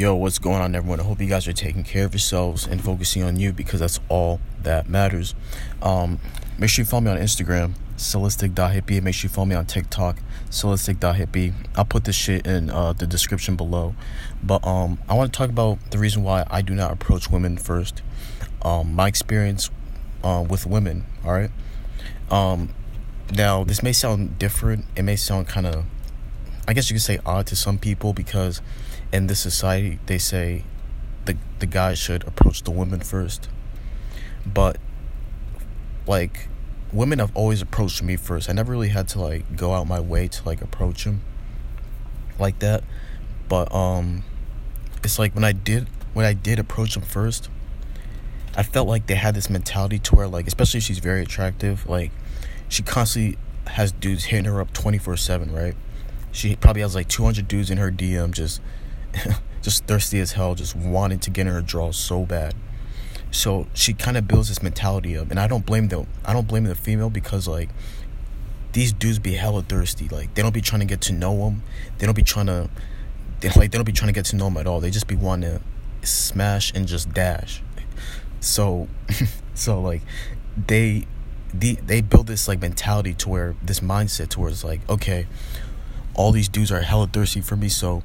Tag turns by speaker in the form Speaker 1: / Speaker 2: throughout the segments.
Speaker 1: Yo, what's going on, everyone? I hope you guys are taking care of yourselves and focusing on you because that's all that matters. Um, make sure you follow me on Instagram, soulistic.hippie. Make sure you follow me on TikTok, soulistic.hippie. I'll put this shit in uh, the description below. But um, I want to talk about the reason why I do not approach women first. Um, my experience uh, with women, all right? Um, now, this may sound different. It may sound kind of, I guess you could say odd to some people because in this society they say the the guy should approach the woman first. But like women have always approached me first. I never really had to like go out my way to like approach them like that. But um it's like when i did when i did approach them first i felt like they had this mentality to where like especially if she's very attractive like she constantly has dudes hitting her up 24 7 right she probably has like 200 dudes in her dm just just thirsty as hell, just wanting to get in her draws so bad. So she kind of builds this mentality up, and I don't blame the I don't blame the female because like these dudes be hella thirsty. Like they don't be trying to get to know them. They don't be trying to they like they don't be trying to get to know them at all. They just be wanting to smash and just dash. So so like they the they build this like mentality to where this mindset towards like okay all these dudes are hella thirsty for me so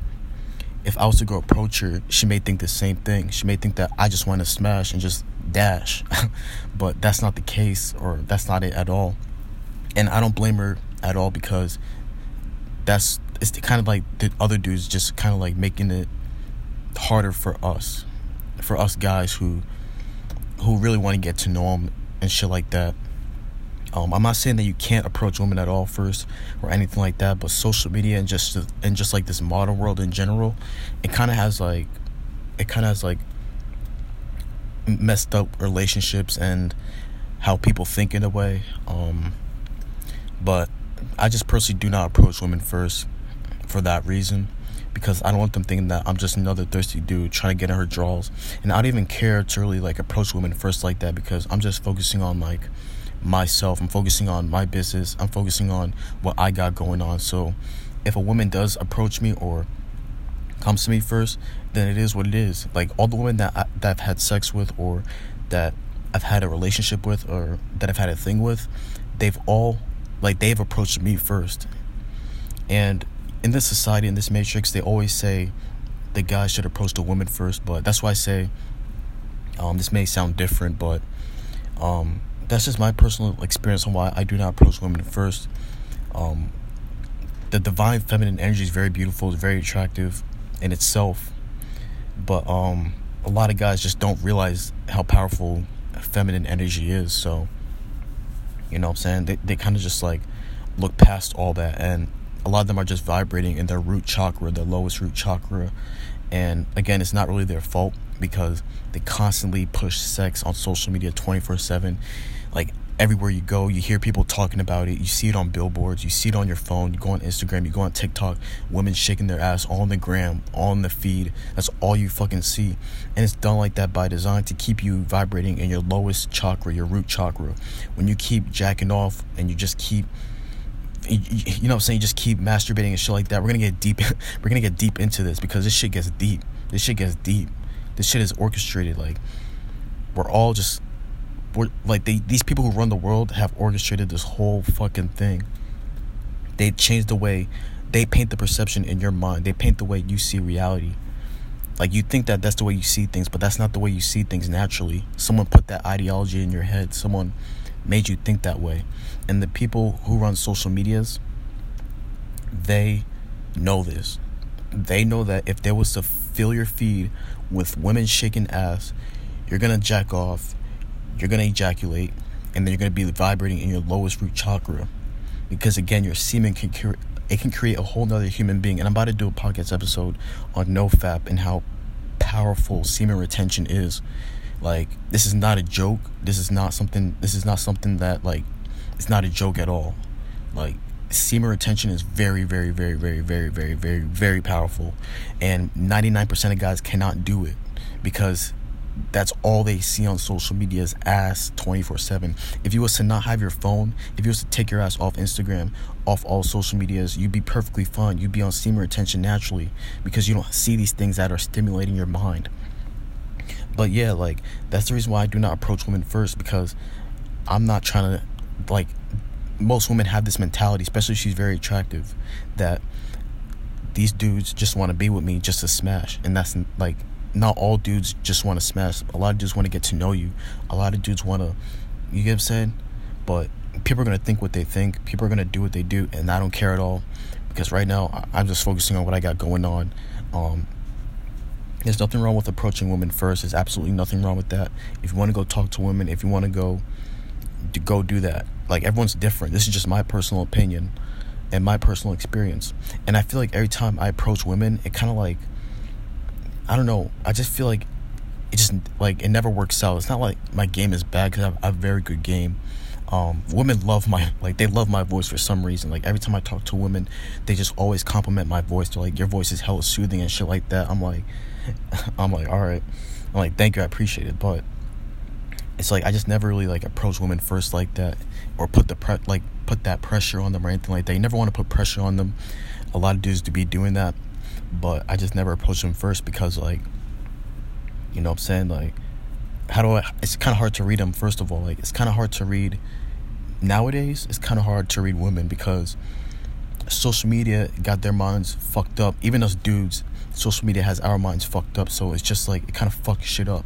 Speaker 1: if I was to go approach her, she may think the same thing. She may think that I just want to smash and just dash. but that's not the case, or that's not it at all. And I don't blame her at all because that's it's kind of like the other dudes just kind of like making it harder for us, for us guys who who really want to get to know them and shit like that. Um, I'm not saying that you can't approach women at all first or anything like that, but social media and just and just like this modern world in general, it kind of has like, it kind of has like messed up relationships and how people think in a way. Um, but I just personally do not approach women first for that reason because I don't want them thinking that I'm just another thirsty dude trying to get in her draws. And I don't even care to really like approach women first like that because I'm just focusing on like myself. I'm focusing on my business. I'm focusing on what I got going on. So if a woman does approach me or comes to me first, then it is what it is. Like all the women that I, that I've had sex with or that I've had a relationship with or that I've had a thing with, they've all like they've approached me first. And in this society, in this matrix, they always say the guy should approach the woman first. But that's why I say um, this may sound different, but um, that's just my personal experience on why I do not approach women first. Um, the divine feminine energy is very beautiful, it's very attractive in itself, but um, a lot of guys just don't realize how powerful feminine energy is. So, you know what I'm saying? They, they kind of just like look past all that, and a lot of them are just vibrating in their root chakra, their lowest root chakra. And again, it's not really their fault because they constantly push sex on social media 24 7 like everywhere you go you hear people talking about it. You see it on billboards. You see it on your phone. You go on instagram. You go on tiktok. Women shaking their ass on the gram on the feed. That's all you fucking see. And it's done like that by design to keep you vibrating in your lowest chakra your root chakra. When you keep jacking off and you just keep you, you know what I'm saying? Just keep masturbating and shit like that. We're gonna get deep. we're gonna get deep into this because this shit gets deep. This shit gets deep. This shit is orchestrated. Like we're all just we're like they these people who run the world have orchestrated this whole fucking thing. They change the way they paint the perception in your mind. They paint the way you see reality. Like you think that that's the way you see things, but that's not the way you see things naturally. Someone put that ideology in your head. Someone made you think that way. And the people who run social medias, they know this. They know that if there was to fill your feed with women shaking ass, you're gonna jack off you're to ejaculate and then you're to be vibrating in your lowest root chakra because again your semen can cure it can create a whole nother human being and i'm about to do a podcast episode on nofap and how powerful semen retention is like this is not a joke. This is not something. This is not something that like it's not a joke at all. Like semen retention is very, very, very, very, very, very, very, very powerful, and 99% of guys cannot do it because that's all they see on social media is ass 24-7 if you was to not have your phone if you was to take your ass off instagram off all social medias you'd be perfectly fine you'd be on semen retention naturally because you don't see these things that are stimulating your mind but yeah like that's the reason why i do not approach women first because i'm not trying to like most women have this mentality especially if she's very attractive that these dudes just want to be with me just to smash and that's like not all dudes just want to smash. A lot of dudes want to get to know you. A lot of dudes want to, you get what I'm saying? But people are going to think what they think. People are going to do what they do. And I don't care at all. Because right now, I'm just focusing on what I got going on. Um, there's nothing wrong with approaching women first. There's absolutely nothing wrong with that. If you want to go talk to women, if you want to go, to go do that. Like everyone's different. This is just my personal opinion and my personal experience. And I feel like every time I approach women, it kind of like I don't know. I just feel like it just like it never works out. It's not like my game is bad because I, have a very good game. Um, women love my like they love my voice for some reason. Like every time I talk to women, they just always compliment my voice. They're like, "Your voice is hella soothing and shit like that." I'm like, I'm like, all right. I'm like, thank you, I appreciate it. But it's like I just never really like approach women first like that, or put the pre like put that pressure on them or anything like that. You never want to put pressure on them. A lot of dudes to be doing that but I just never approach them first because like you know what I'm saying like how do I it's kind of hard to read them first of all like it's kind of hard to read nowadays it's kind of hard to read women because social media got their minds fucked up. Even us dudes social media has our minds fucked up. So it's just like it kind of fucks shit up.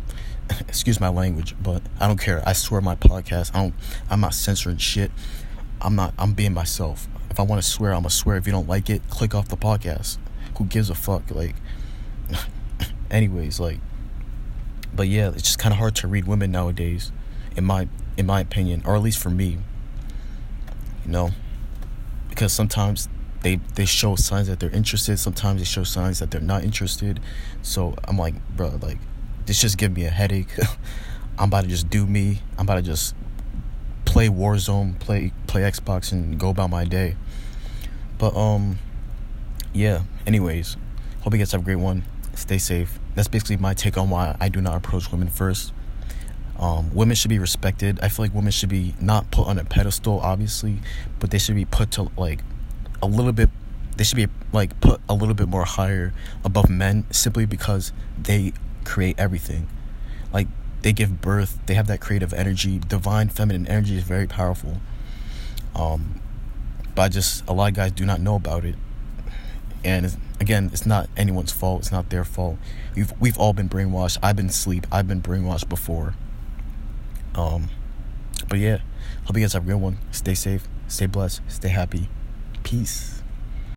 Speaker 1: Excuse my language but I don't care. I swear my podcast I don't I'm not censoring shit. I'm not I'm being myself. If I want to swear I'm gonna swear. If you don't like it click off the podcast. Who gives a fuck? Like, anyways, like, but yeah, it's just kind of hard to read women nowadays, in my in my opinion, or at least for me. You know, because sometimes they they show signs that they're interested. Sometimes they show signs that they're not interested. So I'm like, bro, like, this just give me a headache. I'm about to just do me. I'm about to just play Warzone, play play Xbox, and go about my day. But um, yeah, anyways, hope you guys have a great one. Stay safe. That's basically my take on why I do not approach women first. Um, women should be respected. I feel like women should be not put on a pedestal, obviously, but they should be put to like a little bit. They should be like put a little bit more higher above men simply because they create everything. Like they give birth, they have that creative energy. Divine feminine energy is very powerful. Um, but I just a lot of guys do not know about it and it's, again it's not anyone's fault it's not their fault we've we've all been brainwashed i've been asleep i've been brainwashed before um but yeah hope you guys have a good one. Stay safe stay blessed stay happy. Peace